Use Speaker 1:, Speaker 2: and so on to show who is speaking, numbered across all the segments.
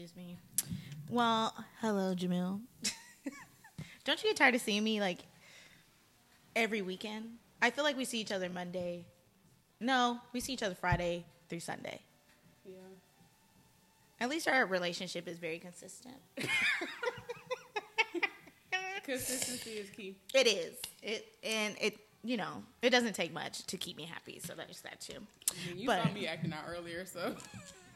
Speaker 1: Excuse me. Well, hello, Jamil. Don't you get tired of seeing me like every weekend? I feel like we see each other Monday. No, we see each other Friday through Sunday.
Speaker 2: Yeah.
Speaker 1: At least our relationship is very consistent.
Speaker 2: Consistency is key.
Speaker 1: It is. It and it you know, it doesn't take much to keep me happy, so that's that too.
Speaker 2: I mean, you
Speaker 1: But-
Speaker 2: saw me acting out earlier, so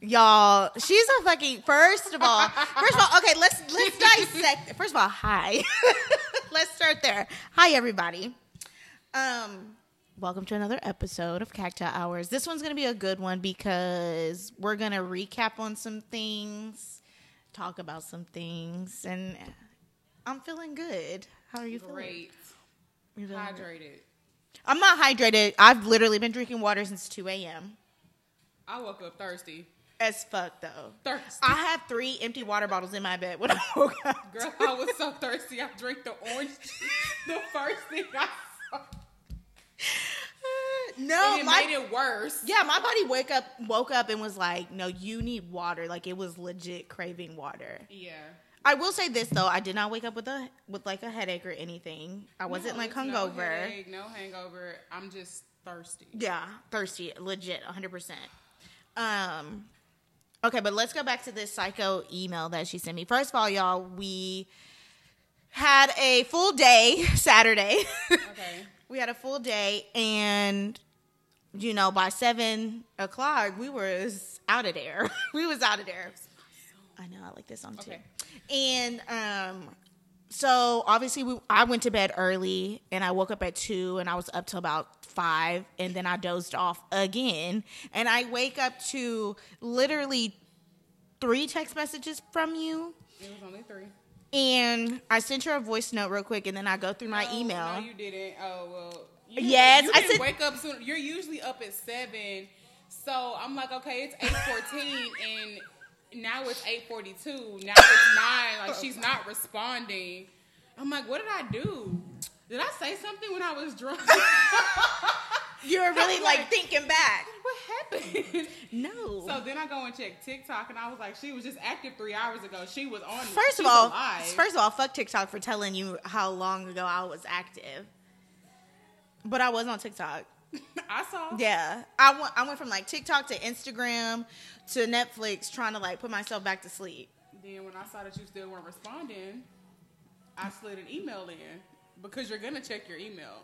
Speaker 1: Y'all, she's a fucking first of all, first of all, okay, let's let's dissect. First of all, hi. let's start there. Hi everybody. Um welcome to another episode of Cacti Hours. This one's going to be a good one because we're going to recap on some things, talk about some things and I'm feeling good. How are you feeling?
Speaker 2: great.
Speaker 1: You feeling good?
Speaker 2: Hydrated.
Speaker 1: I'm not hydrated. I've literally been drinking water since 2 a.m.
Speaker 2: I woke up thirsty.
Speaker 1: As fuck though.
Speaker 2: Thirsty.
Speaker 1: I had three empty water bottles in my bed when I woke up.
Speaker 2: Girl, I was so thirsty. I drank the orange juice. The first thing I saw.
Speaker 1: no,
Speaker 2: And it
Speaker 1: my
Speaker 2: made it worse.
Speaker 1: yeah, my body wake up woke up and was like, "No, you need water." Like it was legit craving water.
Speaker 2: Yeah.
Speaker 1: I will say this though, I did not wake up with a with like a headache or anything. I wasn't
Speaker 2: No,
Speaker 1: like
Speaker 2: it's No
Speaker 1: hungover.
Speaker 2: headache, no hangover. I'm just thirsty.
Speaker 1: Yeah, thirsty, legit, 100%. Um Okay, but let's go back to this psycho email that she sent me. First of all, y'all, we had a full day Saturday.
Speaker 2: Okay.
Speaker 1: we had a full day and you know, by 7 o'clock, we was out of there. we was out of there. I know, I like this song too.
Speaker 2: Okay.
Speaker 1: And um so obviously we I went to bed early and I woke up at 2 and I was up till about 5 and then I dozed off again and I wake up to literally three text messages from you
Speaker 2: It was only three.
Speaker 1: and I sent her a voice note real quick and then I go through my oh,
Speaker 2: No,
Speaker 1: email.
Speaker 2: No, you didn't. Oh well. You,
Speaker 1: Yes,
Speaker 2: you
Speaker 1: I
Speaker 2: didn't
Speaker 1: said-
Speaker 2: wake up soon. You're usually up at seven, so I'm like, okay, it's eight fourteen, and now it's eight forty two. Now it's nine. Like she's not responding. I'm like, what did I do? Did I say something when I was drunk?
Speaker 1: you were really like
Speaker 2: Like-
Speaker 1: thinking back.
Speaker 2: what happened?
Speaker 1: No.
Speaker 2: So then I go and check TikTok, and I was like, she was just active three hours ago. She was on.
Speaker 1: First of all,
Speaker 2: alive.
Speaker 1: first of all, fuck TikTok for telling you how long ago I was active. But I was on TikTok.
Speaker 2: I saw.
Speaker 1: Yeah, I went. I went from like TikTok to Instagram to Netflix, trying to like put myself back to sleep.
Speaker 2: Then when I saw that you still weren't responding, I slid an email in because you're gonna check your email.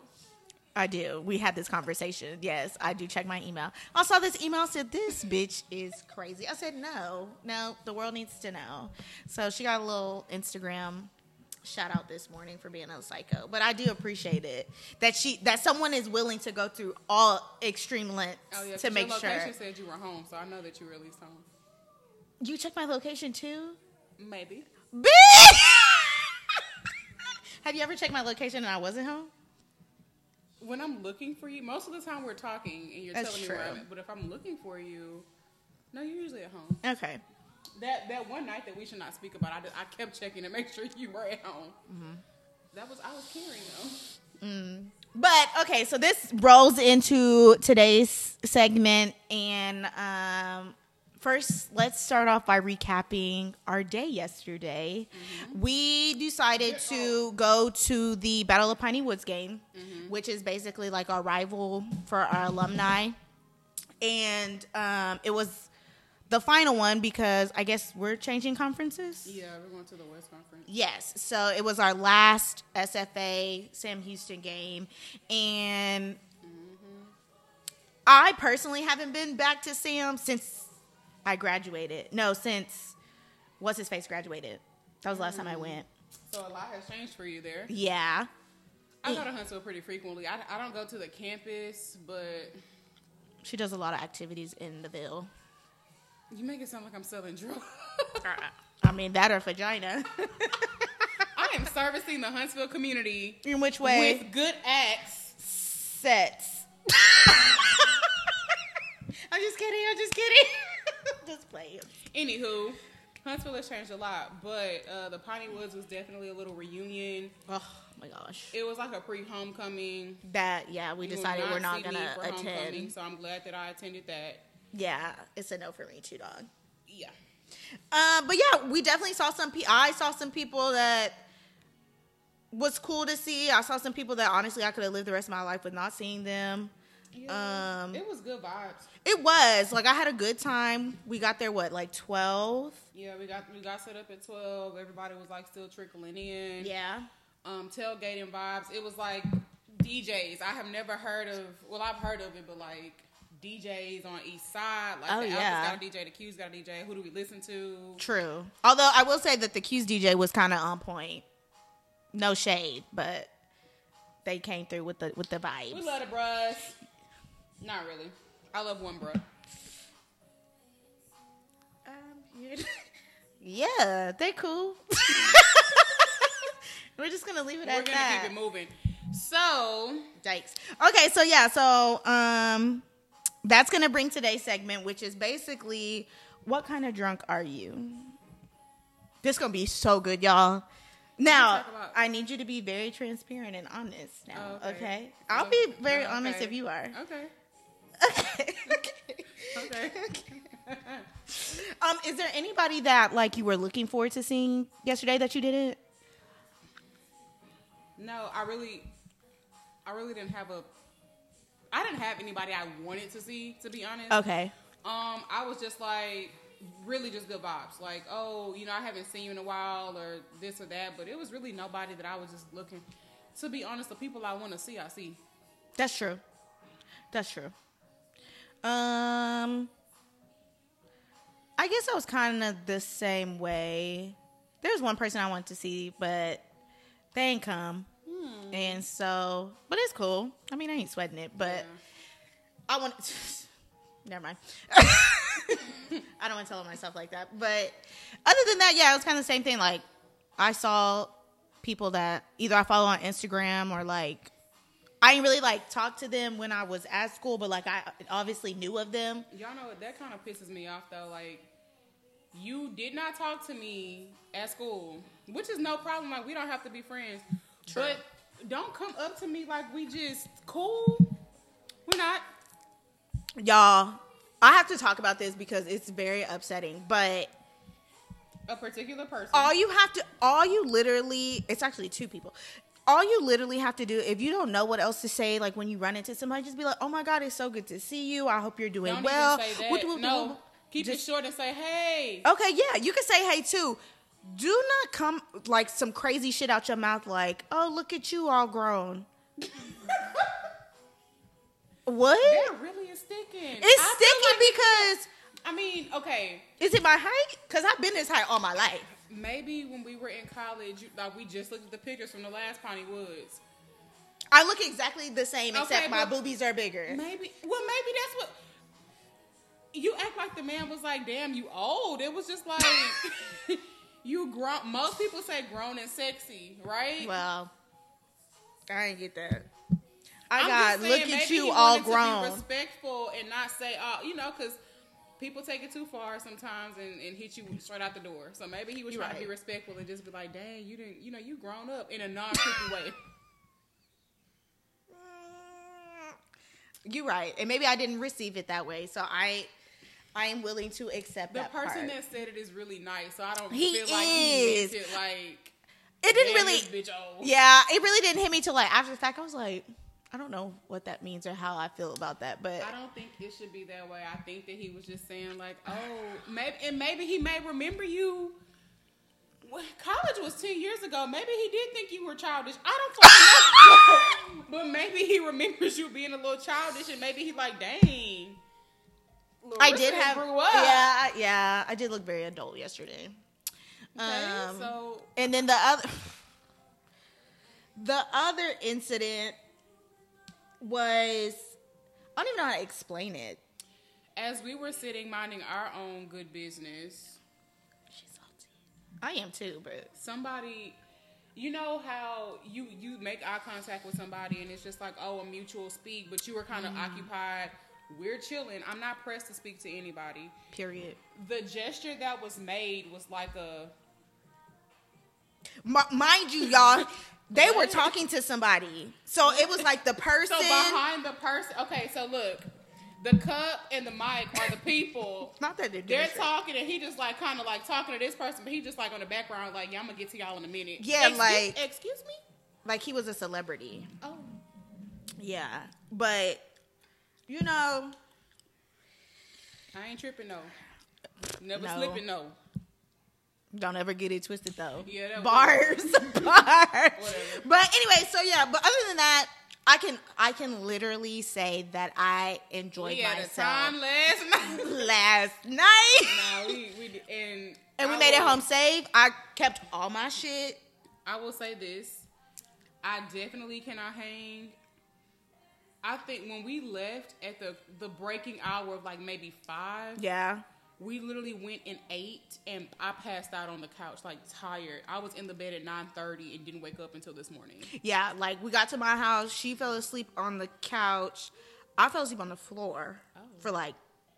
Speaker 1: I do. We had this conversation. Yes, I do check my email. I saw this email said this bitch is crazy. I said no, no. The world needs to know. So she got a little Instagram shout out this morning for being a psycho. But I do appreciate it that she that someone is willing to go through all extreme lengths
Speaker 2: Oh yeah,
Speaker 1: to make
Speaker 2: your
Speaker 1: sure.
Speaker 2: location said you were home, so I know that you were at least home.
Speaker 1: You check my location too,
Speaker 2: Maybe.
Speaker 1: bitch. Have you ever checked my location and I wasn't home?
Speaker 2: When I'm looking for you, most of the time we're talking and you're
Speaker 1: That's
Speaker 2: telling me where. I'm at. But if I'm looking for you, no, you're usually at home.
Speaker 1: Okay.
Speaker 2: That that one night that we should not speak about, I, I kept checking to make sure you were at home.
Speaker 1: Mm-hmm.
Speaker 2: That was I was caring though.
Speaker 1: But okay, so this rolls into today's segment, and um, first, let's start off by recapping our day yesterday. Mm-hmm. We decided to go to the Battle of Piney Woods game, mm-hmm. which is basically like our rival for our alumni, and um, it was the final one because I guess we're changing conferences.
Speaker 2: Yeah, we're going to the West Conference.
Speaker 1: Yes. So it was our last SFA Sam Houston game. And mm-hmm. I personally haven't been back to Sam since I graduated. No, since what's his face graduated. That was the last time I went.
Speaker 2: So a lot has changed for you there.
Speaker 1: Yeah.
Speaker 2: I go to Huntsville pretty frequently. I, I don't go to the campus, but
Speaker 1: She does a lot of activities in the Ville.
Speaker 2: you make it sound like I'm selling drugs.
Speaker 1: Uh, I mean, that or vagina.
Speaker 2: I am servicing the Huntsville community
Speaker 1: in which way?
Speaker 2: with good acts.
Speaker 1: Sets. I'm just kidding. I'm just kidding. just playing.
Speaker 2: Anywho, Huntsville has changed a lot, but uh, the Piney Woods was definitely a little reunion.
Speaker 1: Oh my gosh.
Speaker 2: It was like a pre-homecoming.
Speaker 1: That yeah, we decided we're not
Speaker 2: see
Speaker 1: gonna attend.
Speaker 2: so I'm glad that I attended that.
Speaker 1: Yeah, it's a no for me too, dog.
Speaker 2: yeah.
Speaker 1: Uh, but yeah, we definitely saw some. Pe- I saw some people that was cool to see. I saw some people that honestly I could have lived the rest of my life with not seeing them.
Speaker 2: Yeah.
Speaker 1: Um,
Speaker 2: it was good vibes.
Speaker 1: It was like I had a good time. We got there what like twelve.
Speaker 2: Yeah, we got we got set up at twelve. Everybody was like still trickling in.
Speaker 1: Yeah.
Speaker 2: Um, tailgating vibes. It was like DJs. I have never heard of. Well, I've heard of it, but like DJs on each side. Like
Speaker 1: Oh,
Speaker 2: the
Speaker 1: yeah.
Speaker 2: Alpha's got a DJ, the Q's got a DJ. Who do we listen to?
Speaker 1: True. Although I will say that the Q's DJ was kind of on point. No shade, but they came through with the with the vibes.
Speaker 2: We love the bruhs. Not really. I love one bruh.
Speaker 1: yeah, they cool. We're just gonna leave it
Speaker 2: We're
Speaker 1: at that.
Speaker 2: We're gonna keep it moving. So
Speaker 1: Dykes. Okay, so yeah, so um that's gonna bring today's segment, which is basically what kind of drunk are you? This gonna be so good, y'all. Now, I need you to be very transparent and honest now.
Speaker 2: Oh,
Speaker 1: okay.
Speaker 2: okay.
Speaker 1: I'll
Speaker 2: Oh,
Speaker 1: be very honest
Speaker 2: okay.
Speaker 1: if you are.
Speaker 2: Okay,
Speaker 1: Okay. okay.
Speaker 2: okay.
Speaker 1: Um, is there anybody that like you were looking forward to seeing yesterday that you didn't?
Speaker 2: no, I really, I really didn't have a. I didn't have anybody I wanted to see. To be honest.
Speaker 1: Okay.
Speaker 2: Um, I was just like really just good vibes. Like, oh, you know, I haven't seen you in a while or this or that, but it was really nobody that I was just looking. To be honest, the people I want to see, I see.
Speaker 1: That's true. That's true. Um, I guess I was kind of the same way. There's one person I wanted to see, but they ain't come, and so, but it's cool. I mean, I ain't sweating it, but
Speaker 2: Yeah.
Speaker 1: I want. Never mind. I don't want to tell myself like that. But other than that, yeah, it was kind of the same thing. Like I saw people that either I follow on Instagram or like I didn't really like talk to them when I was at school, but like I obviously knew of them.
Speaker 2: Y'all know that kind of pisses me off though. Like, you did not talk to me at school, which is no problem. Like, we don't have to be friends,
Speaker 1: True.
Speaker 2: but don't come up to me like we just cool. We're not.
Speaker 1: Y'all, I have to talk about this because it's very upsetting. But
Speaker 2: A particular person.
Speaker 1: all you have to all you literally it's actually two people all you literally have to do if you don't know what else to say like when you run into somebody just be like oh my god it's so good to see you. I hope you're doing
Speaker 2: don't
Speaker 1: well.
Speaker 2: even say that.
Speaker 1: Whoop, whoop,
Speaker 2: no,
Speaker 1: whoop.
Speaker 2: keep
Speaker 1: Just-
Speaker 2: it short and say, hey.
Speaker 1: okay yeah you can say hey too. Do not come like some crazy shit out your mouth like oh look at you all grown. What?
Speaker 2: That really is sticking.
Speaker 1: it's
Speaker 2: I
Speaker 1: sticky
Speaker 2: like-
Speaker 1: because
Speaker 2: I mean, okay,
Speaker 1: is it my height? Because i've been this height all my life
Speaker 2: maybe when we were in college, you- like we just looked at the pictures from the last Piney Woods.
Speaker 1: i look exactly the same except
Speaker 2: Okay,
Speaker 1: my boobies are bigger
Speaker 2: Maybe, well, maybe that's what. You act like the man was like, "Damn, you old." It was just like you grown. Most people say grown and sexy, right?
Speaker 1: Well, I didn't get that. I
Speaker 2: I'm
Speaker 1: got
Speaker 2: saying,
Speaker 1: look at you all grown.
Speaker 2: respectful and not say, "Oh, you know," because people take it too far sometimes and, and hit you straight out the door. So maybe he was
Speaker 1: You're
Speaker 2: trying to be respectful and just be like, "Dang, you didn't, you know, you grown up in a non creepy way."
Speaker 1: You're right, and maybe I didn't receive it that way. So I, I am willing to accept
Speaker 2: The
Speaker 1: that
Speaker 2: person
Speaker 1: part.
Speaker 2: that said it is really nice, so I don't
Speaker 1: He
Speaker 2: feel like he
Speaker 1: is.
Speaker 2: it like.
Speaker 1: it didn't really.
Speaker 2: bitch old."
Speaker 1: Yeah, it really didn't hit me till like after the fact. I was like, I don't know what that means or how I feel about that, but
Speaker 2: I don't think it should be that way. I think that he was just saying like, oh, maybe and maybe he may remember you. Well, college was ten years ago. Maybe he did think you were childish. I don't fucking know. but maybe he remembers you being a little childish, and maybe he's like, dang.
Speaker 1: I did have.
Speaker 2: grew up.
Speaker 1: Yeah, yeah, I did look very adult yesterday.
Speaker 2: Okay,
Speaker 1: Um,
Speaker 2: so
Speaker 1: And then the other the other incident was I don't even know how to explain it.
Speaker 2: as we were sitting minding our own good business,
Speaker 1: She's salty. I am too, but
Speaker 2: somebody you know how you you make eye contact with somebody and it's just like oh a mutual speak but you were kind of
Speaker 1: Mm.
Speaker 2: occupied we're chilling i'm not pressed to speak to anybody
Speaker 1: period.
Speaker 2: the gesture that was made was like a
Speaker 1: M- mind you, y'all, they were talking to somebody. So it was like the person
Speaker 2: so behind the person okay so look the cup and the mic are the people.
Speaker 1: Not that they're
Speaker 2: They're talking and he just like kind of like talking to this person, but he just like on the background, like, yeah, I'm gonna get to y'all in a minute.
Speaker 1: Yeah,
Speaker 2: Excuse-
Speaker 1: like-
Speaker 2: excuse me.
Speaker 1: like he was a celebrity.
Speaker 2: Oh,
Speaker 1: Yeah, but you know,
Speaker 2: I ain't tripping no. Never
Speaker 1: No.
Speaker 2: slipping no.
Speaker 1: Don't ever get it twisted though.
Speaker 2: Yeah,
Speaker 1: bars, bars.
Speaker 2: Whatever.
Speaker 1: But anyway, so yeah. But other than that, I can I can literally say that I enjoyed
Speaker 2: We
Speaker 1: myself
Speaker 2: time last night.
Speaker 1: last night,
Speaker 2: nah, we we did- and
Speaker 1: and we
Speaker 2: I
Speaker 1: made it home safe. I kept all my shit.
Speaker 2: I will say this. I definitely cannot hang. I think when we left at the the breaking hour of like maybe five,
Speaker 1: Yeah.
Speaker 2: We literally went and ate, and I passed out on the couch like tired. I was in the bed at nine thirty and didn't wake up until this morning.
Speaker 1: Yeah, like we got to my house. She fell asleep on the couch. I fell asleep on the floor
Speaker 2: Oh.
Speaker 1: for like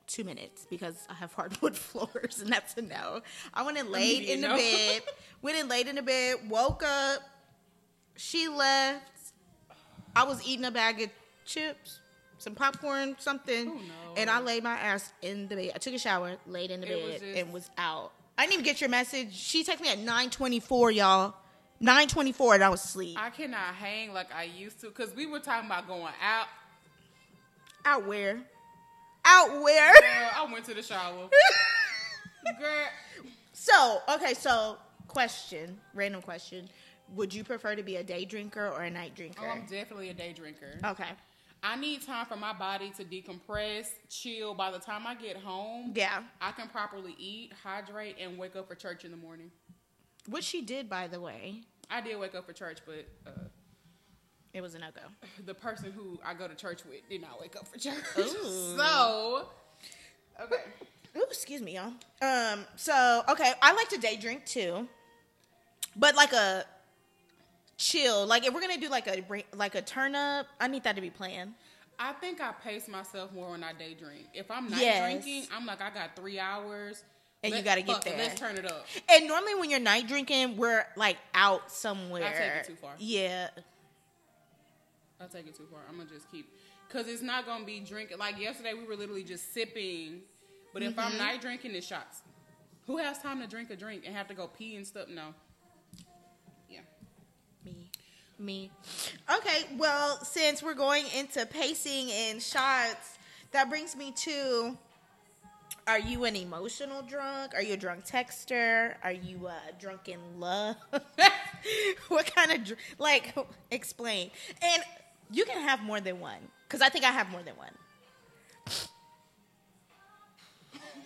Speaker 1: two minutes because I have hardwood floors, and that's a no. I went and laid in the
Speaker 2: no.
Speaker 1: bed. Went and laid in the bed. Woke up. She left. I was eating a bag of chips, some popcorn, something,
Speaker 2: Oh, no.
Speaker 1: and I laid my ass in the bed. I took a shower, laid in the
Speaker 2: It was
Speaker 1: bed,
Speaker 2: just-
Speaker 1: and was out. I didn't even get your message. She texted me at nine twenty four, y'all. Nine twenty four, and I was asleep.
Speaker 2: I cannot hang like I used to because we were talking about going out.
Speaker 1: Out where? Out where?
Speaker 2: Girl, I went to the shower. Girl,
Speaker 1: so, okay, so question, random question. Would you prefer to be a day drinker or a night drinker?
Speaker 2: oh, I'm definitely a day drinker.
Speaker 1: okay.
Speaker 2: I need time for my body to decompress, chill. By the time I get home,
Speaker 1: Yeah.
Speaker 2: I can properly eat, hydrate, and wake up for church in the morning.
Speaker 1: Which she did, by the way.
Speaker 2: I did wake up for church, but uh,
Speaker 1: It was a no go.
Speaker 2: the person who I go to church with did not wake up for church.
Speaker 1: Ooh.
Speaker 2: so, okay.
Speaker 1: Ooh, excuse me, y'all. Um, so okay, I like to day drink too, but like a chill. Like if we're gonna do like a like a turn up, I need that to be planned.
Speaker 2: I think I pace myself more when I day drink. If I'm not
Speaker 1: Yes.
Speaker 2: drinking, I'm like, I got three hours.
Speaker 1: And you gotta get
Speaker 2: it,
Speaker 1: there.
Speaker 2: Let's turn it up.
Speaker 1: And normally when you're night drinking, we're like out somewhere.
Speaker 2: I take it too far.
Speaker 1: Yeah.
Speaker 2: I'll take it too far. I'm gonna just keep, cause it's not gonna be drinking. Like yesterday, we were literally just sipping. But if
Speaker 1: Mm-hmm.
Speaker 2: I'm night drinking, it's shots. Who has time to drink a drink and have to go pee and stuff? No.
Speaker 1: Me. Okay, well, since we're going into pacing and shots, that brings me to are you an emotional drunk? Are you a drunk texter? Are you a drunk in love? what kind of dr- like explain? And you can have more than one cuz I think I have more than one.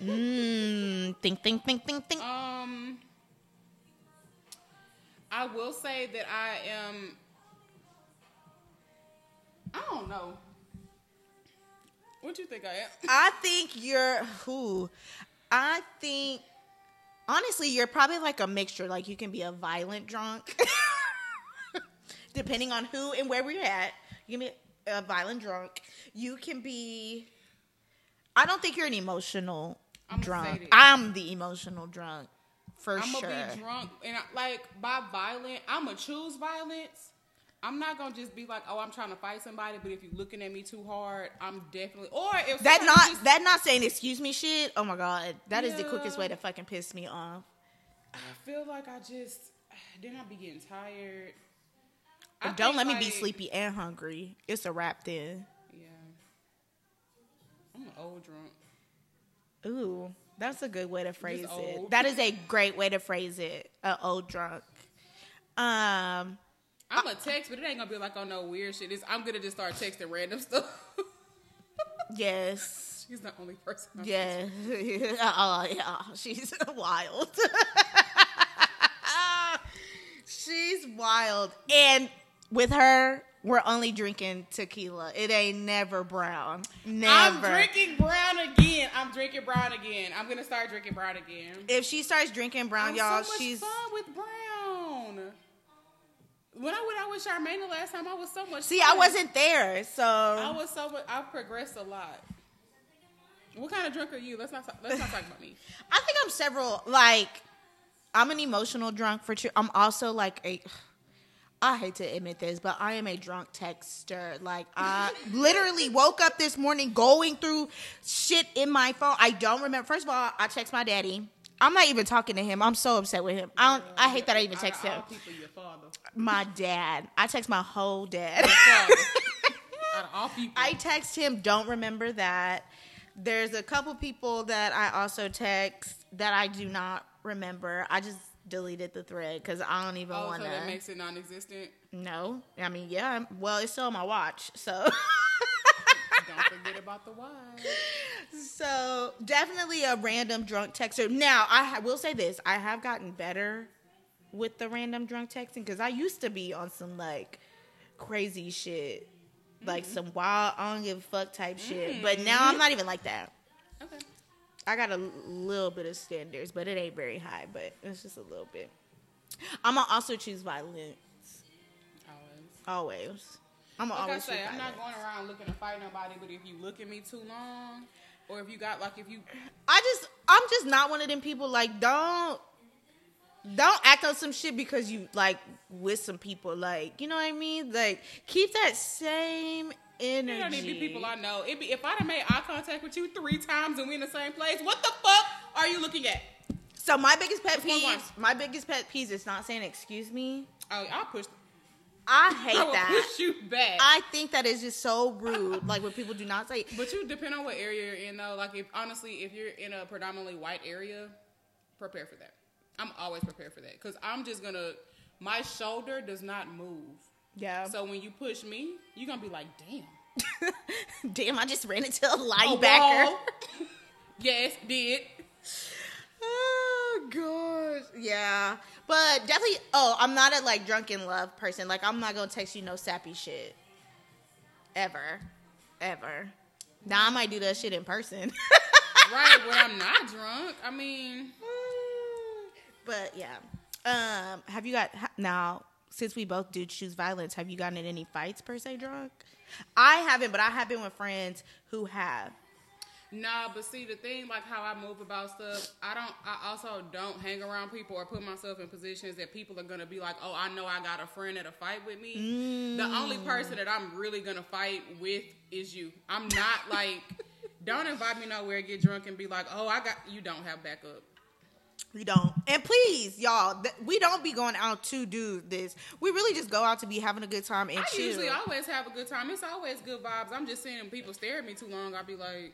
Speaker 1: Mmm, think think think think think.
Speaker 2: Um, I will say that I am. I don't know. What do you think I am?
Speaker 1: I think you're who? I think honestly, you're probably like a mixture. Like you can be a violent drunk, depending on who and where we're at. You can be a violent drunk. You can be. I don't think you're an emotional
Speaker 2: I'ma
Speaker 1: drunk. I'm the emotional drunk for
Speaker 2: I'm
Speaker 1: sure.
Speaker 2: gonna be drunk, and I, like by violent, I'm gonna choose violence. I'm not gonna just be like, oh, I'm trying to fight somebody, but if you're looking at me too hard, I'm definitely. Or if
Speaker 1: that not
Speaker 2: just-
Speaker 1: that not saying excuse me shit. Oh my god, that is the quickest way to fucking piss me off.
Speaker 2: I feel like I just then I be getting tired. I
Speaker 1: don't let me be sleepy and hungry. It's a wrap then.
Speaker 2: Yeah, I'm an old drunk.
Speaker 1: Ooh, that's a good way to phrase it.
Speaker 2: old.
Speaker 1: That is a great way to phrase it. A old drunk. Um,
Speaker 2: I'm a text, but it ain't gonna be like on no weird shit. It's, I'm gonna just start texting random stuff.
Speaker 1: yes.
Speaker 2: She's the only person. I'm
Speaker 1: Yeah. oh, yeah. She's wild. She's wild. And with her, we're only drinking tequila. It ain't never brown. Never.
Speaker 2: I'm drinking brown again. I'm drinking brown again. I'm gonna start drinking brown again.
Speaker 1: If she starts drinking brown,
Speaker 2: I'm
Speaker 1: y'all,
Speaker 2: so much
Speaker 1: she's
Speaker 2: fun with brown. When I went out with Charmaine the last time, I was so much.
Speaker 1: See,
Speaker 2: fun.
Speaker 1: I wasn't there, so
Speaker 2: I was so much. I've progressed a lot. What kind of drunk are you? Let's not. Talk, let's not talk about me.
Speaker 1: I think I'm several. Like, I'm an emotional drunk for sure. I'm also like a. I hate to admit this, but I am a drunk texter. Like I literally woke up this morning going through shit in my phone. I don't remember. First of all, I text my daddy. I'm not even talking to him. I'm so upset with him. I don't. I hate that I even text him.
Speaker 2: people, your father.
Speaker 1: My dad. I text my whole dad.
Speaker 2: Father. Out of all people.
Speaker 1: I text him. Don't remember that. There's a couple people that I also text that I do not remember. I just deleted the thread because I don't even
Speaker 2: oh,
Speaker 1: want
Speaker 2: so
Speaker 1: to.
Speaker 2: that makes it non-existent.
Speaker 1: no, I mean, yeah. Well, it's still on my watch, so.
Speaker 2: Don't forget about the why.
Speaker 1: So definitely a random drunk texter. Now I ha- will say this: I have gotten better with the random drunk texting because I used to be on some like crazy shit, like mm. some wild, I don't give a fuck type shit. But now I'm mm. not even like that.
Speaker 2: Okay.
Speaker 1: I got a little bit of standards, but it ain't very high. But it's just a little bit. I'm gonna also choose violence
Speaker 2: Always.
Speaker 1: always. I'm gonna
Speaker 2: Like I
Speaker 1: always
Speaker 2: say, I'm not going around looking to fight nobody, but if you look at me too long, or if you got like if you
Speaker 1: I just I'm just not one of them people like don't don't act on some shit because you like with some people like you know what I mean like keep that same energy.
Speaker 2: You don't need to be people I know. It be, if I'd have made eye contact with you three times and we in the same place, what the fuck are you looking at?
Speaker 1: so my biggest pet
Speaker 2: Which
Speaker 1: peeve, my biggest pet peeve is not saying excuse me.
Speaker 2: Oh, I'll push.
Speaker 1: I hate
Speaker 2: I will
Speaker 1: that.
Speaker 2: push you back.
Speaker 1: I think that is just so rude. Like when people do not say.
Speaker 2: but you depend on what area you're in though. Like if honestly, if you're in a predominantly white area, prepare for that. I'm always prepared for that because I'm just gonna. My shoulder does not move.
Speaker 1: Yeah.
Speaker 2: So when you push me, you're gonna be like, damn.
Speaker 1: Damn, I just ran into a linebacker.
Speaker 2: yes, did.
Speaker 1: Oh gosh, yeah, but definitely. Oh, I'm not a like drunken love person. Like I'm not gonna text you no sappy shit, ever, ever. Now I might do that shit in person.
Speaker 2: Right, when I'm not drunk. I mean,
Speaker 1: but yeah, um, have you got now? Since we both do choose violence, have you gotten in any fights per se drunk? I haven't, but I have been with friends who have.
Speaker 2: nah. But see, the thing, like how I move about stuff, I don't. I also don't hang around people or put myself in positions that people are gonna be like, oh, I know I got a friend that'll fight with me. The only mm. person that I'm really gonna fight with is you. I'm not like. Don't invite me nowhere, get drunk, and be like, "Oh, I got you." Don't have backup.
Speaker 1: We don't. And please, y'all, th- we don't be going out to do this. We really just go out to be having a good time and
Speaker 2: I
Speaker 1: chill.
Speaker 2: usually always have a good time. It's always good vibes. I'm just seeing people stare at me too long. I'll be like,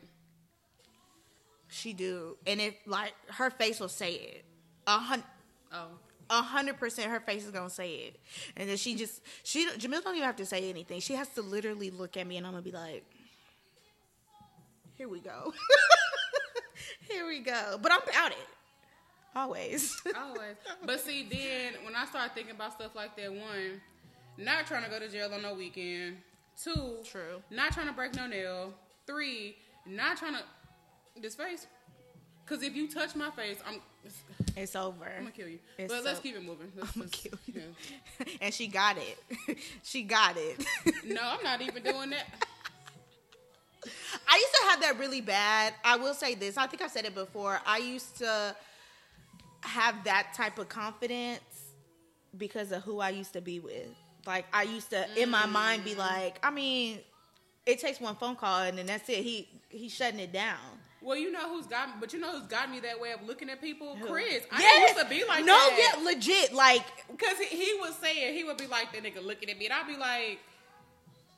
Speaker 1: She do, and if like her face will say it, a hun-
Speaker 2: "Oh,
Speaker 1: a hundred percent, her face is gonna say it, and then she just she Jamil don't even have to say anything. She has to literally look at me, and I'm gonna be like, "Here we go, here we go." But I'm about it, always.
Speaker 2: always." but see, then when I start thinking about stuff like that, one, not trying to go to jail on no weekend. Two,
Speaker 1: True.
Speaker 2: not trying to break no nail. Three, not trying to this face. Cause if you touch my face, I'm,
Speaker 1: it's over.
Speaker 2: I'm gonna kill you.
Speaker 1: It's
Speaker 2: but let's
Speaker 1: so-
Speaker 2: keep it moving. Let's,
Speaker 1: I'm gonna kill you.
Speaker 2: yeah.
Speaker 1: and she got it. she got it.
Speaker 2: No, I'm not even doing that.
Speaker 1: I used to have that really bad. I will say this. I think I've said it before. I used to have that type of confidence because of who I used to be with. Like I used to in my mind be mm. like, I mean, it takes one phone call and then that's it. He he's shutting it down.
Speaker 2: Well, you know who's got me, but you know who's got me that way of looking at people?
Speaker 1: Who?
Speaker 2: Chris. I
Speaker 1: Yes!
Speaker 2: used to be like
Speaker 1: no,
Speaker 2: that.
Speaker 1: yeah, legit. Like
Speaker 2: Because he, he was saying, he would be like, that nigga looking at me. And I'd be like,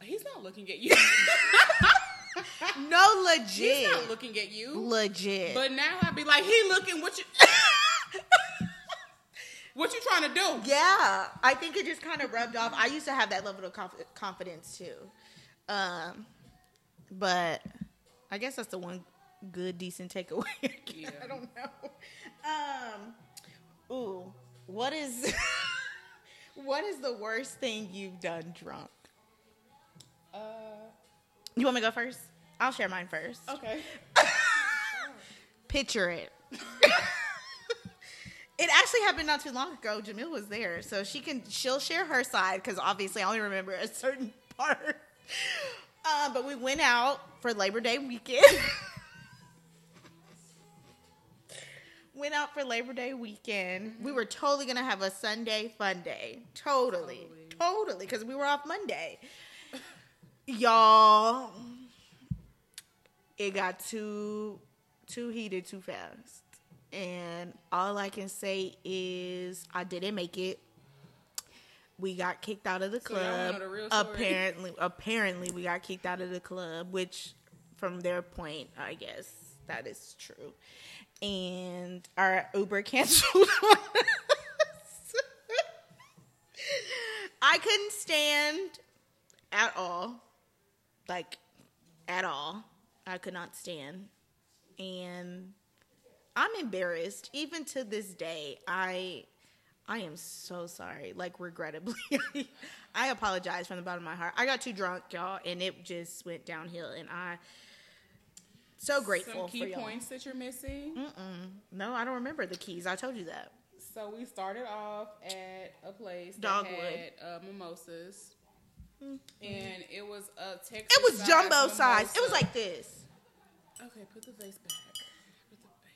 Speaker 2: he's not looking at you.
Speaker 1: no, legit.
Speaker 2: he's not looking at you.
Speaker 1: legit.
Speaker 2: But now I'd be like, he looking what you. What you trying to do?
Speaker 1: Yeah, I think it just kind of rubbed off. I used to have that level of conf- confidence too, um, but I guess that's the one good, decent takeaway.
Speaker 2: Yeah.
Speaker 1: I don't know. Um, ooh, what is what is the worst thing you've done drunk?
Speaker 2: Uh,
Speaker 1: You want me to go first? I'll share mine first.
Speaker 2: okay.
Speaker 1: Picture it. it actually happened not too long ago. Jamil was there, so she can she'll share her side because obviously I only remember a certain part. Uh, but we went out for Labor Day weekend. went out for Labor Day weekend. We were totally gonna have a Sunday fun day. Totally, totally, because we were off Monday. Y'all, it got too too heated too fast, and all I can say is I didn't make it. We got kicked out of the
Speaker 2: So
Speaker 1: club.
Speaker 2: know the
Speaker 1: apparently, apparently we got kicked out of the club, which, from their point, I guess that is true. And our Uber canceled. I couldn't stand at all, like at all. I could not stand, and I'm embarrassed even to this day. I I am so sorry. Like regrettably. I apologize from the bottom of my heart. I got too drunk, y'all, and it just went downhill and I so grateful
Speaker 2: Some key
Speaker 1: for y'all.
Speaker 2: points that you're missing.
Speaker 1: No, I don't remember the keys. I told you that.
Speaker 2: So we started off at a place
Speaker 1: Dogwood.
Speaker 2: uh, mimosas, and it was a Texas.
Speaker 1: It was jumbo size. It was like this.
Speaker 2: Okay, put the vase back.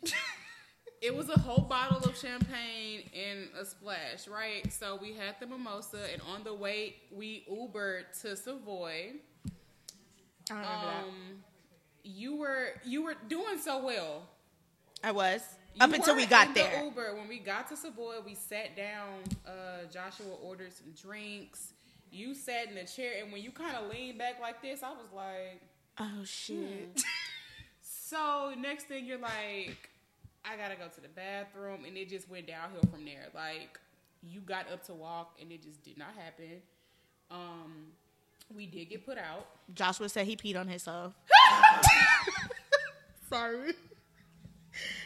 Speaker 2: Put the vase. it was a whole bottle of champagne and a splash, right? So we had the mimosa, and on the way we Ubered to Savoy.
Speaker 1: I don't remember
Speaker 2: Um, you were you were doing so well.
Speaker 1: I was.
Speaker 2: You
Speaker 1: Up until we got there.
Speaker 2: The Uber when we got to Savoy, we sat down. Uh, Joshua ordered some drinks. You sat in the chair, and when you kind of leaned back like this, I was like,
Speaker 1: Oh shit.
Speaker 2: So next thing you're like, I gotta go to the bathroom, and it just went downhill from there. Like you got up to walk, and it just did not happen. Um, we did get put out.
Speaker 1: Joshua said he peed on himself. Sorry.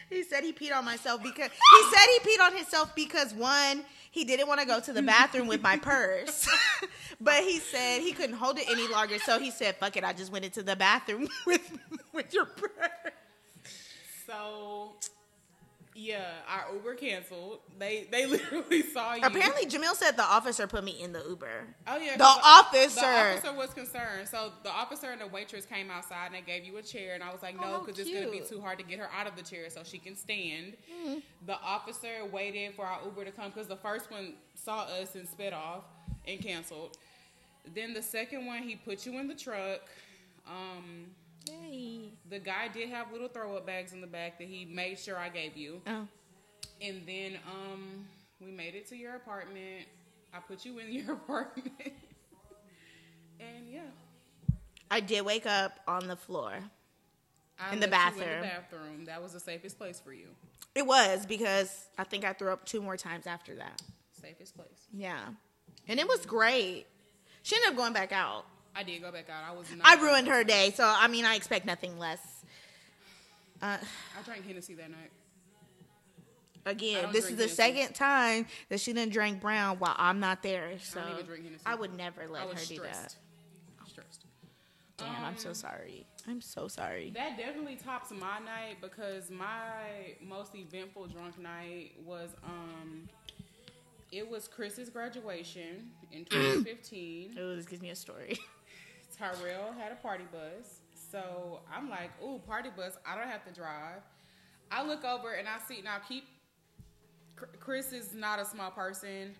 Speaker 1: He said he peed on myself because he said he peed on himself because one, he didn't want to go to the bathroom with my purse. but he said he couldn't hold it any longer, so he said, "Fuck it, I just went into the bathroom with with your purse."
Speaker 2: So yeah, our Uber canceled. They they literally saw you.
Speaker 1: Apparently, Jamil said the officer put me in the Uber.
Speaker 2: Oh yeah,
Speaker 1: The
Speaker 2: 'cause
Speaker 1: officer.
Speaker 2: The officer was concerned. So the officer and the waitress came outside and they gave you a chair, and I was like,
Speaker 1: Oh,
Speaker 2: no, because it's gonna be too hard to get her out of the chair so she can stand.
Speaker 1: Mm-hmm.
Speaker 2: The officer waited for our Uber to come because the first one saw us and sped off and canceled. Then the second one, he put you in the truck. Um, The guy did have little throw up bags in the back that he made sure I gave you.
Speaker 1: Oh.
Speaker 2: And then um, we made it to your apartment. I put you in your apartment. and yeah.
Speaker 1: I did wake up on the floor.
Speaker 2: I
Speaker 1: In the
Speaker 2: you In the bathroom. That was the safest place for you.
Speaker 1: It was because I think I threw up two more times after that.
Speaker 2: Safest place.
Speaker 1: Yeah. And it was great. She ended up going back out.
Speaker 2: I did go back out. I was not.
Speaker 1: I ruined her day, so I mean, I expect nothing less. Uh,
Speaker 2: I drank Hennessy that night.
Speaker 1: Again, this is the
Speaker 2: Hennessy.
Speaker 1: second time that she didn't drink brown while I'm not there. So
Speaker 2: Hennessy.
Speaker 1: I would never let
Speaker 2: I
Speaker 1: her
Speaker 2: was
Speaker 1: do that.
Speaker 2: stressed. Stressed.
Speaker 1: Damn, I'm
Speaker 2: Um,
Speaker 1: so sorry. I'm so sorry.
Speaker 2: That definitely tops my night because my most eventful drunk night was um it was Chris's graduation in 2015.
Speaker 1: It was gives me a story.
Speaker 2: Tyrell had a party bus. So I'm like, ooh, party bus. I don't have to drive. I look over and I see now keep Chris is not a small person.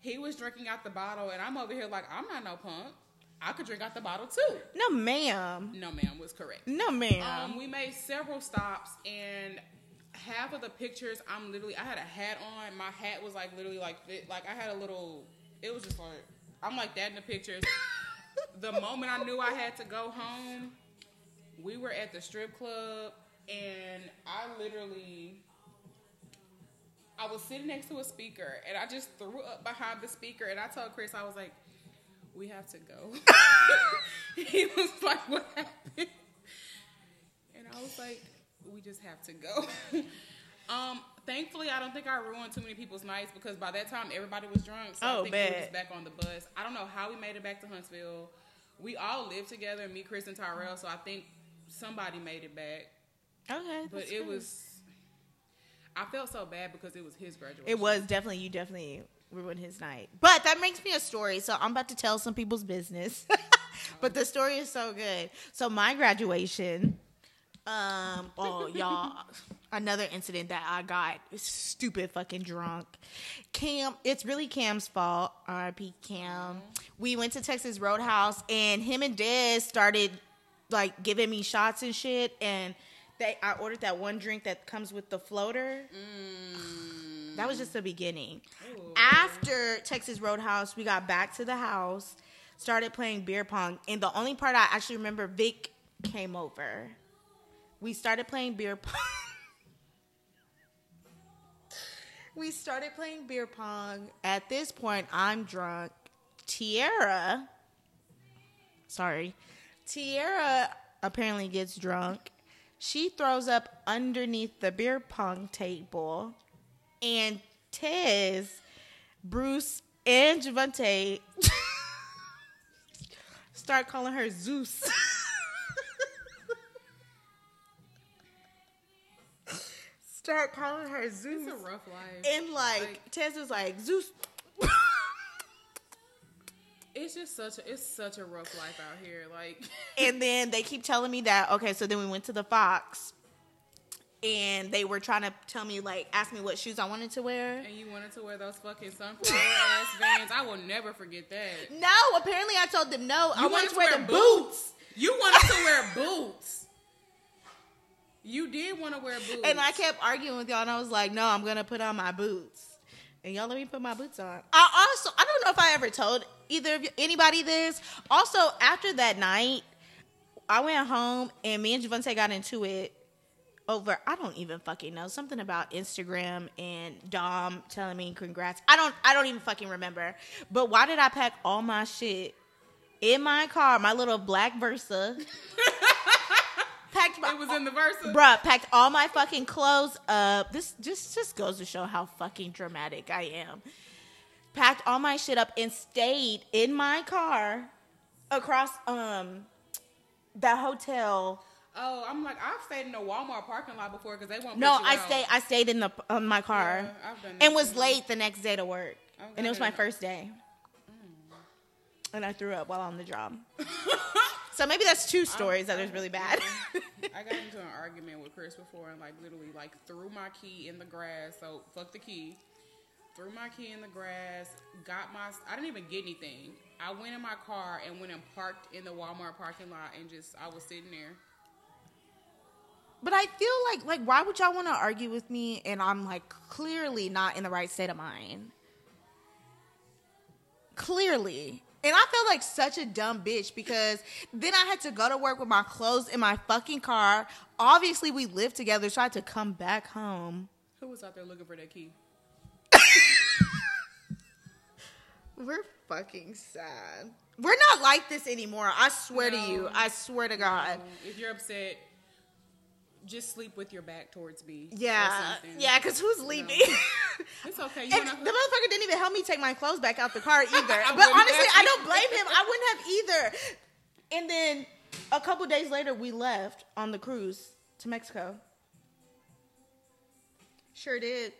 Speaker 2: He was drinking out the bottle and I'm over here like, I'm not no punk. I could drink out the bottle too.
Speaker 1: No, ma'am.
Speaker 2: No, ma'am, was correct.
Speaker 1: No, ma'am.
Speaker 2: Um, we made several stops, and half of the pictures, I'm literally, I had a hat on. My hat was like literally like, like I had a little. It was just like, I'm like that in the pictures. The moment I knew I had to go home, we were at the strip club, and I literally. I was sitting next to a speaker and I just threw up behind the speaker and I told Chris, I was like, we have to go. he was like, what happened? And I was like, we just have to go. um, thankfully, I don't think I ruined too many people's nights because by that time everybody was drunk. So
Speaker 1: Oh,
Speaker 2: I think we were
Speaker 1: bad.
Speaker 2: just back on the bus. I don't know how we made it back to Huntsville. We all lived together, me, Chris, and Tyrell. So I think somebody made it back.
Speaker 1: okay,
Speaker 2: But it
Speaker 1: good.
Speaker 2: was. I felt so bad because it was his graduation.
Speaker 1: It was definitely you definitely ruined his night. But that makes me a story, so I'm about to tell some people's business. but the story is so good. So my graduation, um, oh y'all, another incident that I got stupid fucking drunk. Cam, it's really Cam's fault. R.I.P. Cam. We went to Texas Roadhouse and him and Dez started like giving me shots and shit. And they, I ordered that one drink that comes with the floater. Mm. That was just the beginning. After Texas Roadhouse, we got back to the house, started playing beer pong, and the only part I actually remember, Vic came over. We started playing beer pong. we started playing beer pong. At this point, I'm drunk. Tierra, sorry, Tierra apparently gets drunk. She throws up underneath the beer pong table, and Tez, Bruce, and Javante start calling her Zeus. start calling her Zeus.
Speaker 2: It's a rough life.
Speaker 1: And like,
Speaker 2: Like-
Speaker 1: Tez was like, Zeus.
Speaker 2: It's just such a it's such a rough life out here. Like
Speaker 1: and then they keep telling me that, okay, so then we went to the Fox and they were trying to tell me, like, ask me what shoes I wanted to wear.
Speaker 2: and you wanted to wear those fucking sunflower ass vans. I will never forget that.
Speaker 1: No, apparently I told them no. I
Speaker 2: You
Speaker 1: wanted to wear, the boots.
Speaker 2: You wanted to wear boots. You did want to wear boots.
Speaker 1: And I kept arguing with y'all, and I was like, no, I'm going to put on my boots. And y'all let me put my boots on. I also, I don't know if I ever told either of you, anybody this. Also, after that night, I went home and me and Javante got into it over, I don't even fucking know, something about Instagram and Dom telling me congrats. I don't, I don't even fucking remember. But why did I pack all my shit in my car, my little black Versa? packed my,
Speaker 2: it was in the verse.
Speaker 1: Bruh, packed all my fucking clothes up. This just just goes to show how fucking dramatic I am. Packed all my shit up and stayed in my car across um that hotel.
Speaker 2: Oh, I'm like I've stayed in a Walmart parking lot before because they won't.
Speaker 1: No, I stayed I stayed in the um, my car
Speaker 2: Yeah,
Speaker 1: and was late the next day to work. And it was my first day. And I threw up while on the job. so maybe that's two stories that was really bad.
Speaker 2: I got into an argument with Chris before and like literally like threw my key in the grass. So fuck the key. Threw my key in the grass. Got my. I didn't even get anything. I went in my car and went and parked in the Walmart parking lot and just I was sitting there.
Speaker 1: But I feel like like why would y'all want to argue with me and I'm like clearly not in the right state of mind. Clearly. And I felt like such a dumb bitch because then I had to go to work with my clothes in my fucking car. Obviously we lived together, so I had to come back home.
Speaker 2: Who was out there looking for that key?
Speaker 1: We're fucking sad. We're not like this anymore. I swear to you. I swear to God.
Speaker 2: If you're upset, just sleep with your back towards me.
Speaker 1: Yeah. Yeah, because who's leaving?
Speaker 2: It's okay. You
Speaker 1: And
Speaker 2: wanna,
Speaker 1: the motherfucker didn't even help me take my clothes back out the car either. but honestly, I don't blame him. I wouldn't have either. And then a couple days later, we left on the cruise to Mexico. Sure did.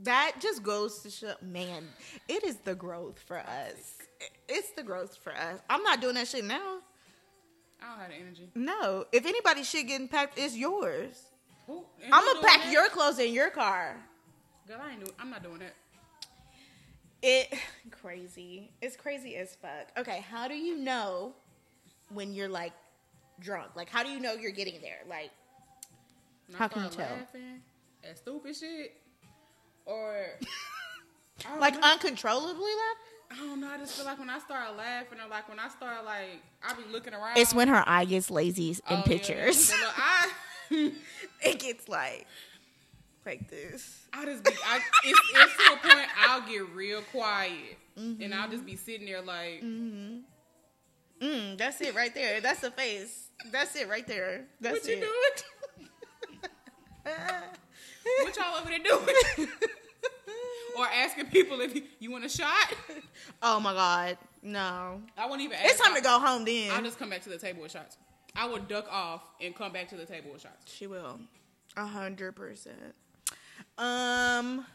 Speaker 1: That just goes to show, man, it is the growth for us. It's the growth for us. I'm not doing that shit now.
Speaker 2: I don't have the energy.
Speaker 1: No. If anybody's shit getting packed, it's yours.
Speaker 2: And
Speaker 1: I'm gonna pack
Speaker 2: that?
Speaker 1: your clothes in your car.
Speaker 2: Girl, I ain't do, I'm not doing that.
Speaker 1: It crazy. It's crazy as fuck. Okay, how do you know when you're like drunk? Like, how do you know you're getting there? Like, How can you tell?
Speaker 2: At stupid shit, or
Speaker 1: like
Speaker 2: know.
Speaker 1: uncontrollably laugh?
Speaker 2: I don't know. I just feel like when I start laughing, or like when I start like, I be looking around.
Speaker 1: It's when her eye gets lazy in
Speaker 2: Oh,
Speaker 1: pictures.
Speaker 2: Eye-
Speaker 1: it gets like like this.
Speaker 2: I just be, I, it's, it's to a point I'll get real quiet, and I'll just be sitting there like,
Speaker 1: Mm, that's it right there. That's the face. That's it right there. That's
Speaker 2: "What you
Speaker 1: it.
Speaker 2: doing? what y'all over there doing?" or asking people if you, you want a shot.
Speaker 1: oh my god, no!
Speaker 2: I won't even.
Speaker 1: It's time to go home. Then
Speaker 2: I'll just come back to the table with shots. I would duck off and come back to the table with shots.
Speaker 1: She will. A hundred percent. Um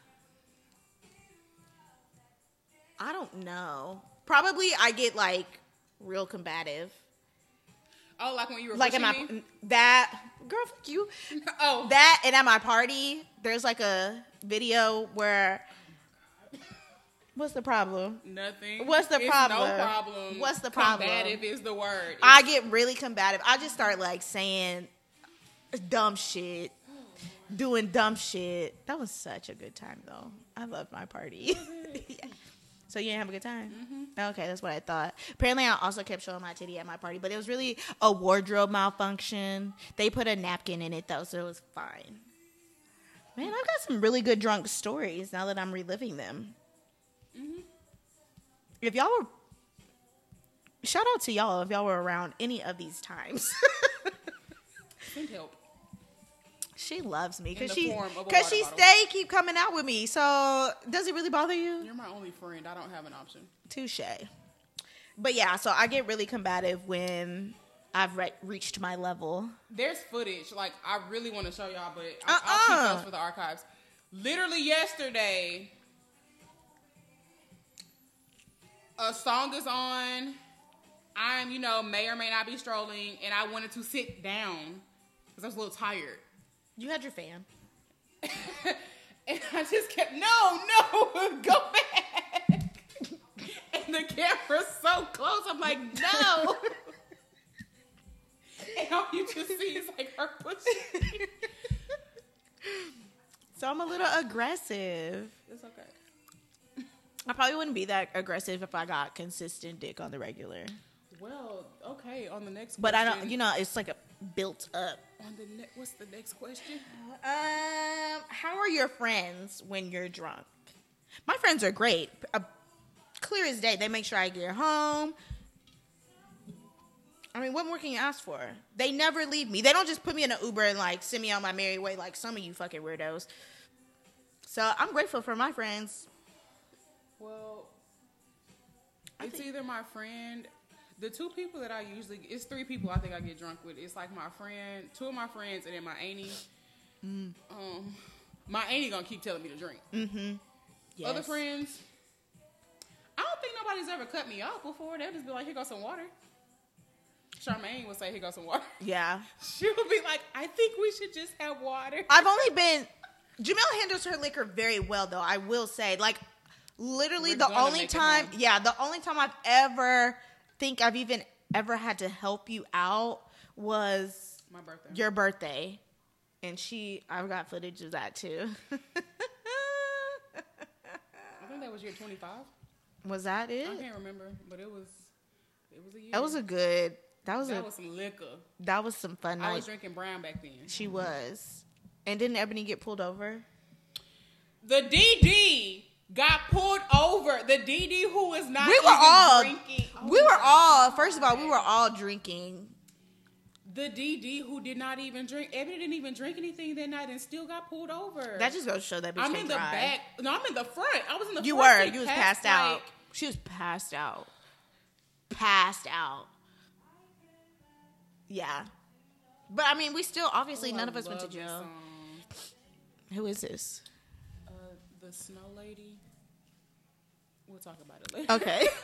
Speaker 1: I don't know. Probably I get like real combative.
Speaker 2: Oh, like when you were
Speaker 1: like at
Speaker 2: pushing
Speaker 1: my
Speaker 2: me?
Speaker 1: that girl, fuck you.
Speaker 2: Oh,
Speaker 1: That and at my party, there's like a video where. What's the problem?
Speaker 2: nothing.
Speaker 1: What's the
Speaker 2: It's
Speaker 1: problem?
Speaker 2: No problem.
Speaker 1: What's the problem?
Speaker 2: Combative is the word.
Speaker 1: I get really combative. I just start like saying dumb shit, doing dumb shit. That was such a good time though. I loved my party. yeah. So you didn't have a good time? Mm-hmm. Okay, that's what I thought. Apparently, I also kept showing my titty at my party, but it was really a wardrobe malfunction. They put a napkin in it though, so it was fine. Man, I've got some really good drunk stories now that I'm reliving them. If y'all were shout out to y'all if y'all were around any of these times.
Speaker 2: Send help.
Speaker 1: she loves me because she
Speaker 2: form of a
Speaker 1: because she
Speaker 2: bottle.
Speaker 1: stay keep coming out with me. So does it really bother you?
Speaker 2: You're my only friend. I don't have an option.
Speaker 1: Touche. But yeah, so I get really combative when I've re- reached my level.
Speaker 2: There's footage. Like I really want to show y'all, but I, I'll
Speaker 1: Uh-uh.
Speaker 2: keep those for the archives. Literally yesterday, a song is on. I'm, you know, may or may not be strolling, and I wanted to sit down because I was a little tired.
Speaker 1: You had your fan.
Speaker 2: and I just kept, no, no, go back. and the camera's so close. I'm like, no. and all you just see is like her pushing.
Speaker 1: So I'm a little aggressive.
Speaker 2: It's okay.
Speaker 1: I probably wouldn't be that aggressive if I got consistent dick on the regular.
Speaker 2: Well, okay. On the next,
Speaker 1: But I don't, you know, it's like a built up.
Speaker 2: On the ne- what's the next question?
Speaker 1: Um, how are your friends when you're drunk? My friends are great. Uh, clear as day. They make sure I get home. I mean, what more can you ask for? They never leave me. They don't just put me in an Uber and like send me on my merry way like some of you fucking weirdos. So I'm grateful for my friends.
Speaker 2: Well,
Speaker 1: I
Speaker 2: it's either my friend. The two people that I usually, it's three people I think I get drunk with. It's like my friend, two of my friends, and then my auntie.
Speaker 1: Mm.
Speaker 2: Um, my auntie gonna keep telling me to drink.
Speaker 1: Yes.
Speaker 2: Other friends, I don't think nobody's ever cut me off before. They'll just be like, "Here goes some water." Charmaine would say, "Here goes some water."
Speaker 1: Yeah.
Speaker 2: She would be like, "I think we should just have water."
Speaker 1: I've only been Jamel handles her liquor very well though, I will say. Like literally
Speaker 2: We're
Speaker 1: the only time yeah, the only time I've ever think I've even ever had to help you out was
Speaker 2: My birthday.
Speaker 1: your birthday. And she I've got footage of that too.
Speaker 2: I think that was year twenty five.
Speaker 1: was that it?
Speaker 2: I can't remember, but it was. It was a year.
Speaker 1: That was a good that was
Speaker 2: that
Speaker 1: a
Speaker 2: was some liquor.
Speaker 1: that was some fun
Speaker 2: I
Speaker 1: night.
Speaker 2: was drinking brown back then.
Speaker 1: she was. And didn't Ebony get pulled over?
Speaker 2: The DD got pulled over. The DD who was not
Speaker 1: We were all
Speaker 2: drinking. Oh
Speaker 1: we were all first of all, we were all drinking.
Speaker 2: The DD who did not even drink. Ebony didn't even drink anything that night and still got pulled over.
Speaker 1: That just goes to show that bitch
Speaker 2: I'm in the
Speaker 1: drive.
Speaker 2: back. No, I'm in the front. I was in the
Speaker 1: You
Speaker 2: front
Speaker 1: were. You was
Speaker 2: passed,
Speaker 1: passed out.
Speaker 2: like-
Speaker 1: She was passed out. Passed out. Yeah. But I mean, we still obviously
Speaker 2: Oh,
Speaker 1: none
Speaker 2: I
Speaker 1: of us went to jail. Who is this?
Speaker 2: The Snow Lady. We'll talk about it later.
Speaker 1: Okay.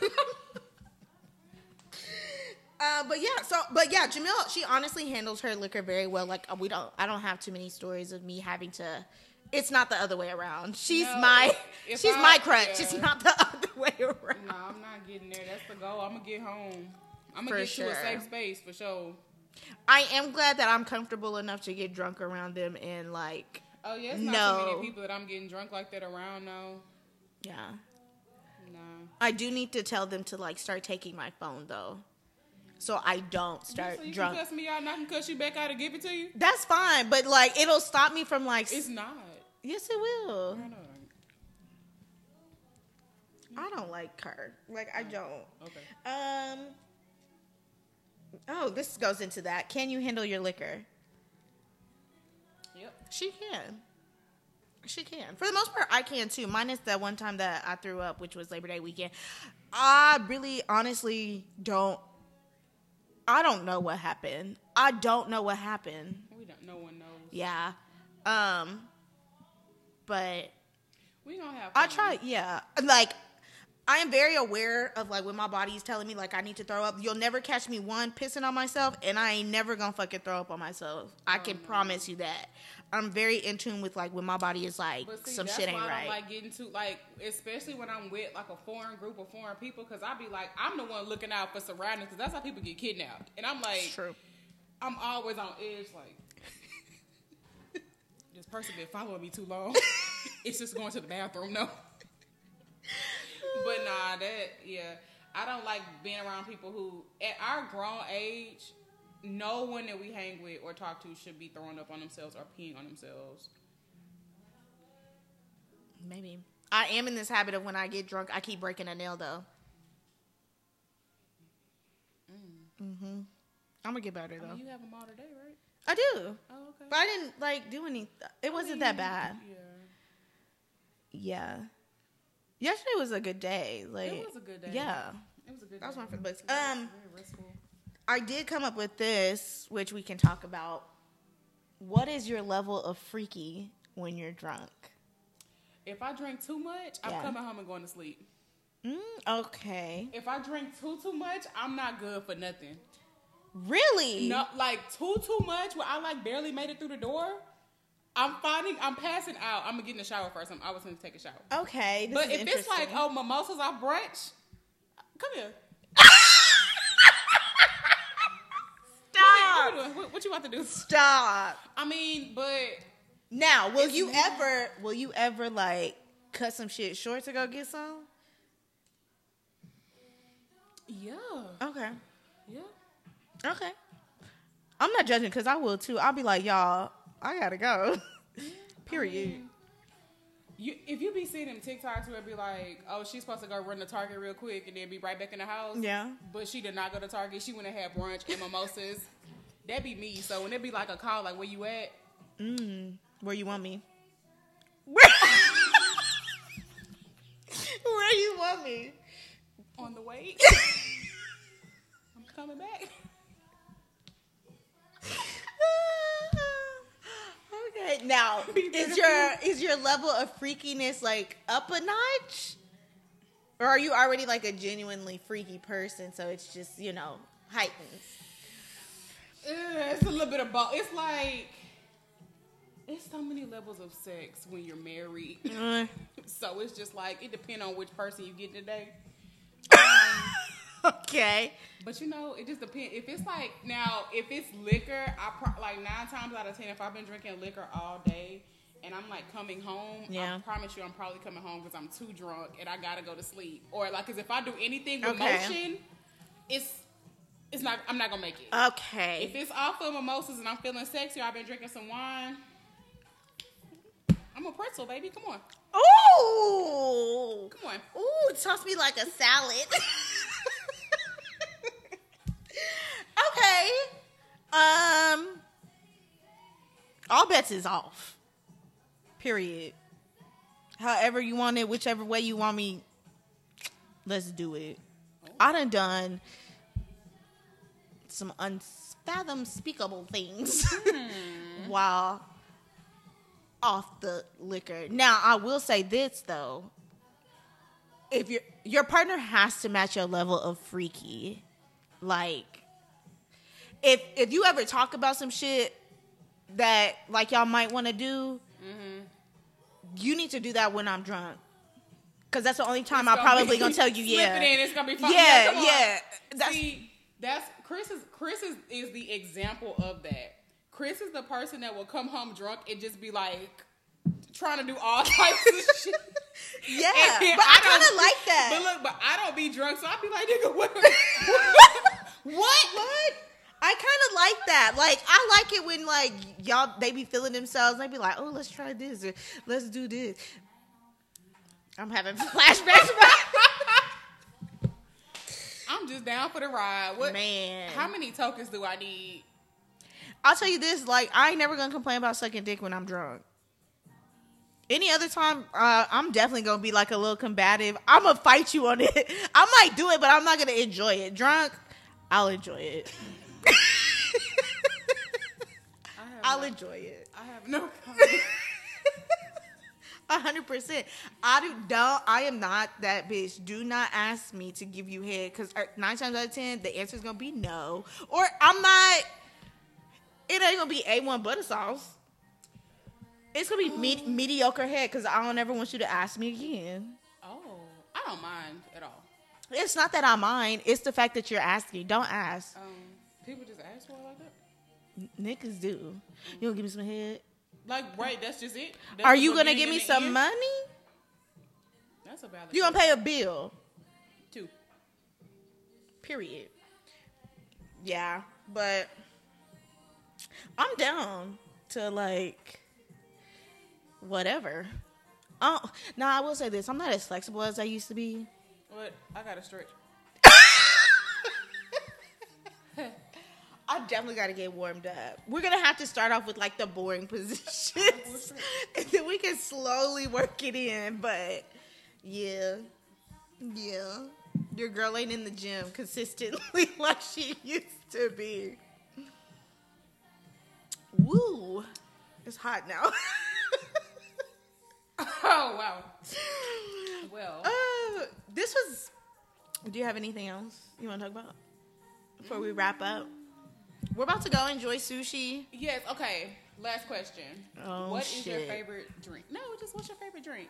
Speaker 1: uh, but yeah, so but yeah, Jamil, she honestly handles her liquor very well. Like we don't, I don't have too many stories of me having to. It's not the other way around. She's
Speaker 2: No,
Speaker 1: my, she's
Speaker 2: I-
Speaker 1: my crutch. It's not the other way around.
Speaker 2: No, I'm not getting there. That's the goal. I'm gonna get home. I'm gonna get to a safe space for sure.
Speaker 1: I am glad that I'm comfortable enough to get drunk around them and like,
Speaker 2: Oh yeah, it's not
Speaker 1: No.
Speaker 2: too many people that I'm getting drunk like that around now.
Speaker 1: yeah.
Speaker 2: No.
Speaker 1: I do need to tell them to like start taking my phone though, so I don't start
Speaker 2: so you
Speaker 1: drunk.
Speaker 2: can cuss me out and I can cuss you back out and give it to you?
Speaker 1: That's fine, but like it'll stop me from like.
Speaker 2: It's not.
Speaker 1: yes, it will.
Speaker 2: I
Speaker 1: don't like her. Like I don't.
Speaker 2: Okay.
Speaker 1: Um. Oh, this goes into that. Can you handle your liquor? She can. She can. For the most part, I can too. Minus that one time that I threw up, which was Labor Day weekend. I really, honestly don't. I don't know what happened. I don't know what happened.
Speaker 2: We don't. No one knows.
Speaker 1: Yeah. Um. But
Speaker 2: We don't have.
Speaker 1: I try. Yeah. Like I am very aware of like when my body is telling me like I need to throw up. You'll never catch me one pissing on myself, and I ain't never gonna fucking throw up on myself. I can promise you that. I'm very in tune with like when my body is like
Speaker 2: see,
Speaker 1: some shit ain't right.
Speaker 2: don't like getting to like, especially when I'm with like a foreign group of foreign people, because I be like, I'm the one looking out for surroundings, because that's how people get kidnapped, and I'm like,
Speaker 1: true.
Speaker 2: I'm always on edge, like. This person been following me too long. it's just going to the bathroom, no. but nah, that yeah, I don't like being around people who, at our grown age, no one that we hang with or talk to should be throwing up on themselves or peeing on themselves.
Speaker 1: Maybe I am in this habit of when I get drunk, I keep breaking a nail though. Mm-hmm. I'm gonna get better
Speaker 2: I
Speaker 1: though.
Speaker 2: mean, you have them all today, right?
Speaker 1: I do,
Speaker 2: Oh, okay.
Speaker 1: but I didn't like do any. It wasn't that bad.
Speaker 2: Yeah,
Speaker 1: Yeah. Yesterday was a good day. Like
Speaker 2: it was a good day.
Speaker 1: Yeah.
Speaker 2: it was a good.
Speaker 1: That was one for the books. Um,
Speaker 2: very restful.
Speaker 1: I did come up with this, which we can talk about. What is your level of freaky when you're drunk?
Speaker 2: If I drink too much, I'm coming home and going to sleep.
Speaker 1: Mm, okay.
Speaker 2: If I drink too too much, I'm not good for nothing.
Speaker 1: Really?
Speaker 2: No, like too too much where I like barely made it through the door. I'm finding I'm passing out. I'm gonna get in the shower first. I'm always gonna take a shower.
Speaker 1: Okay.
Speaker 2: But if it's like oh mimosas off brunch, come here.
Speaker 1: Stop,
Speaker 2: What? What, what you about to do?
Speaker 1: stop.
Speaker 2: I mean, but
Speaker 1: Now, will you ever? Will you ever like cut some shit short to go get some?
Speaker 2: yeah,
Speaker 1: Okay.
Speaker 2: yeah.
Speaker 1: Okay. I'm not judging because I will too. I'll be like, y'all, I gotta go. Period.
Speaker 2: You, if you be seeing them TikToks where it be like, oh, she's supposed to go run to Target real quick and then be right back in the house.
Speaker 1: Yeah.
Speaker 2: But she did not go to Target. She went and had brunch and mimosas. That'd be me. So when it be like a call, like where you at?
Speaker 1: Mm, where you want me? Where? where you want me?
Speaker 2: On the way. I'm coming back.
Speaker 1: okay. Now, is your is your level of freakiness like up a notch, or are you already like a genuinely freaky person? So it's just you know heightened.
Speaker 2: It's a little bit of both. It's like it's so many levels of sex when you're married.
Speaker 1: Mm.
Speaker 2: so it's just like it depends on which person you get today.
Speaker 1: okay.
Speaker 2: But you know, it just depends. If it's like now, if it's liquor, I pro- like nine times out of ten, if I've been drinking liquor all day and I'm like coming home,
Speaker 1: Yeah.
Speaker 2: I promise you, I'm probably coming home because I'm too drunk and I gotta go to sleep. Or like, cause if I do anything with
Speaker 1: Okay.
Speaker 2: motion, it's it's not. I'm not gonna make it.
Speaker 1: Okay.
Speaker 2: if it's off of mimosas and I'm feeling sexy, or I've been drinking some wine. I'm a pretzel, baby. Come on,
Speaker 1: Ooh.
Speaker 2: come on.
Speaker 1: Ooh, toss me like a salad. okay. Um all bets is off. Period. However you want it, whichever way you want me, let's do it. I done done some unfathom speakable things hmm. while off the liquor. Now, I will say this though. If your your partner has to match your level of freaky. Like if if you ever talk about some shit that like y'all might want to do, mm-hmm. you need to do that when I'm drunk. Cause that's the only time I'm probably gonna tell you, yeah,
Speaker 2: it in, it's gonna be fun.
Speaker 1: yeah,
Speaker 2: on.
Speaker 1: yeah. That's
Speaker 2: See, that's Chris is Chris is, is the example of that. Chris is the person that will come home drunk and just be like trying to do all types of shit.
Speaker 1: yeah.
Speaker 2: And
Speaker 1: But I,
Speaker 2: don't-
Speaker 1: kind of like that.
Speaker 2: But look, but I don't be drunk, so I be like, nigga, what?
Speaker 1: What? What? I kind of like that. Like I like it when like y'all they be feeling themselves. They be like, "Oh, let's try this. Or, let's do this." I'm having flashbacks.
Speaker 2: I'm just down for the ride. What?
Speaker 1: Man,
Speaker 2: How many tokens do I need?
Speaker 1: I'll tell you this: like I ain't never gonna complain about sucking dick when I'm drunk. Any other time, uh, I'm definitely gonna be like a little combative. I'm gonna fight you on it. I might do it, but I'm not gonna enjoy it. Drunk, I'll enjoy it. I'll
Speaker 2: no,
Speaker 1: enjoy it.
Speaker 2: I have no
Speaker 1: hundred percent. I do don't. I am not that bitch. Do not ask me to give you head because nine times out of ten, the answer is gonna be no, or I'm not. It ain't gonna be a one butter sauce. It's gonna be me- mediocre head because I don't ever want you to ask me again.
Speaker 2: Oh, I don't mind at all.
Speaker 1: It's not that I mind. It's the fact that you're asking. Don't ask.
Speaker 2: Um, people just ask for it like that.
Speaker 1: Niggas do. You gonna give me some head?
Speaker 2: Like, right? That's just it. That's
Speaker 1: Are you gonna give me some
Speaker 2: end?
Speaker 1: money?
Speaker 2: That's a valid.
Speaker 1: You gonna pay a bill?
Speaker 2: two?
Speaker 1: Period. Yeah, but I'm down to like whatever. Oh, now I will say this: I'm not as flexible as I used to be.
Speaker 2: What? I got to stretch.
Speaker 1: I definitely got to get warmed up. We're gonna have to start off with like the boring positions, and then we can slowly work it in. But yeah, yeah, your girl ain't in the gym consistently like she used to be. Woo, it's hot now.
Speaker 2: Oh wow. Well,
Speaker 1: uh, this was. Do you have anything else you want to talk about before we wrap up? We're about to go enjoy sushi.
Speaker 2: yes. Okay. Last question.
Speaker 1: Oh,
Speaker 2: What is your favorite drink? No, just what's your favorite drink?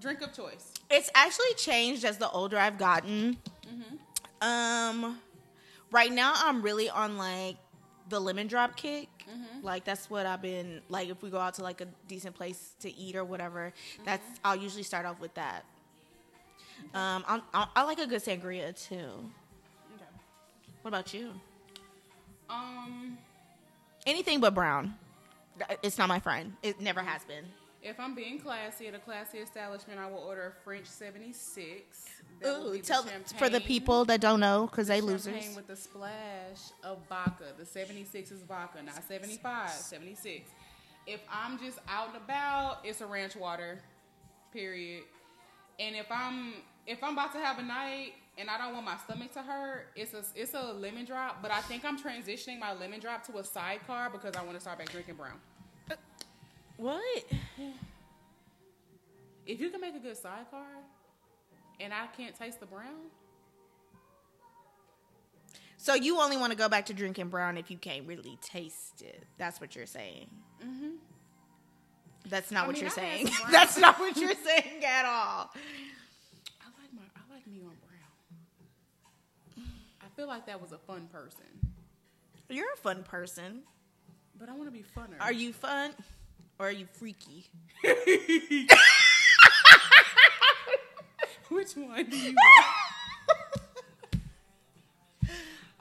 Speaker 2: Drink of choice.
Speaker 1: It's actually changed as the older I've gotten. Um, right now I'm really on like the lemon drop kick. Like that's what I've been like. If we go out to like a decent place to eat or whatever, that's I'll usually start off with that. Um, I, I like a good sangria too.
Speaker 2: Okay.
Speaker 1: What about you?
Speaker 2: Um,
Speaker 1: Anything but brown. It's not my friend. It never has been.
Speaker 2: if I'm being classy at a classy establishment, I will order a French 76. That
Speaker 1: Ooh,
Speaker 2: be the
Speaker 1: tell for the people that don't know because they
Speaker 2: champagne
Speaker 1: losers.
Speaker 2: with a splash of vodka. The 76 is vodka, not 75. 76. If I'm just out and about, it's a ranch water. Period. And if I'm if I'm about to have a night and I don't want my stomach to hurt, it's a it's a lemon drop. But I think I'm transitioning my lemon drop to a sidecar because I want to start back drinking brown.
Speaker 1: What?
Speaker 2: If you can make a good sidecar, and I can't taste the brown,
Speaker 1: So you only want to go back to drinking brown if you can't really taste it. That's what you're saying.
Speaker 2: mm-hmm.
Speaker 1: That's not
Speaker 2: I
Speaker 1: what
Speaker 2: mean,
Speaker 1: you're
Speaker 2: I
Speaker 1: saying. That's not what you're saying at all.
Speaker 2: I like my I like me on brown. I feel like that was a fun person,
Speaker 1: You're a fun person.
Speaker 2: but I want to be funner.
Speaker 1: Are you fun or are you freaky?
Speaker 2: Which one do you want?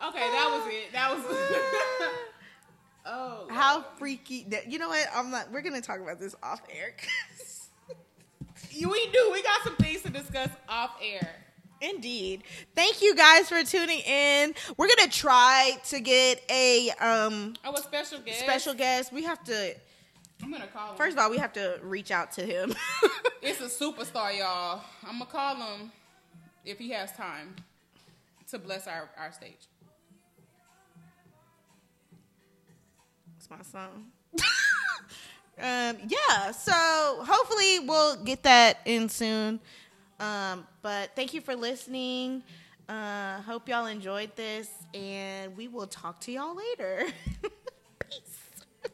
Speaker 2: okay, that was it. That was. oh.
Speaker 1: How freaky? that- You know what? I'm not. We're gonna talk about this off air.
Speaker 2: we do. We got some things to discuss off air.
Speaker 1: Indeed. Thank you guys for tuning in. We're gonna try to get a um
Speaker 2: Oh, a special guest.
Speaker 1: special guest. We have to.
Speaker 2: I'm gonna call him.
Speaker 1: First of all, we have to reach out to him.
Speaker 2: It's a superstar, y'all. I'm gonna call him if he has time to bless our, our stage.
Speaker 1: It's my song. um, yeah, so hopefully we'll get that in soon. Um, but thank you for listening. Uh, hope y'all enjoyed this, and we will talk to y'all later.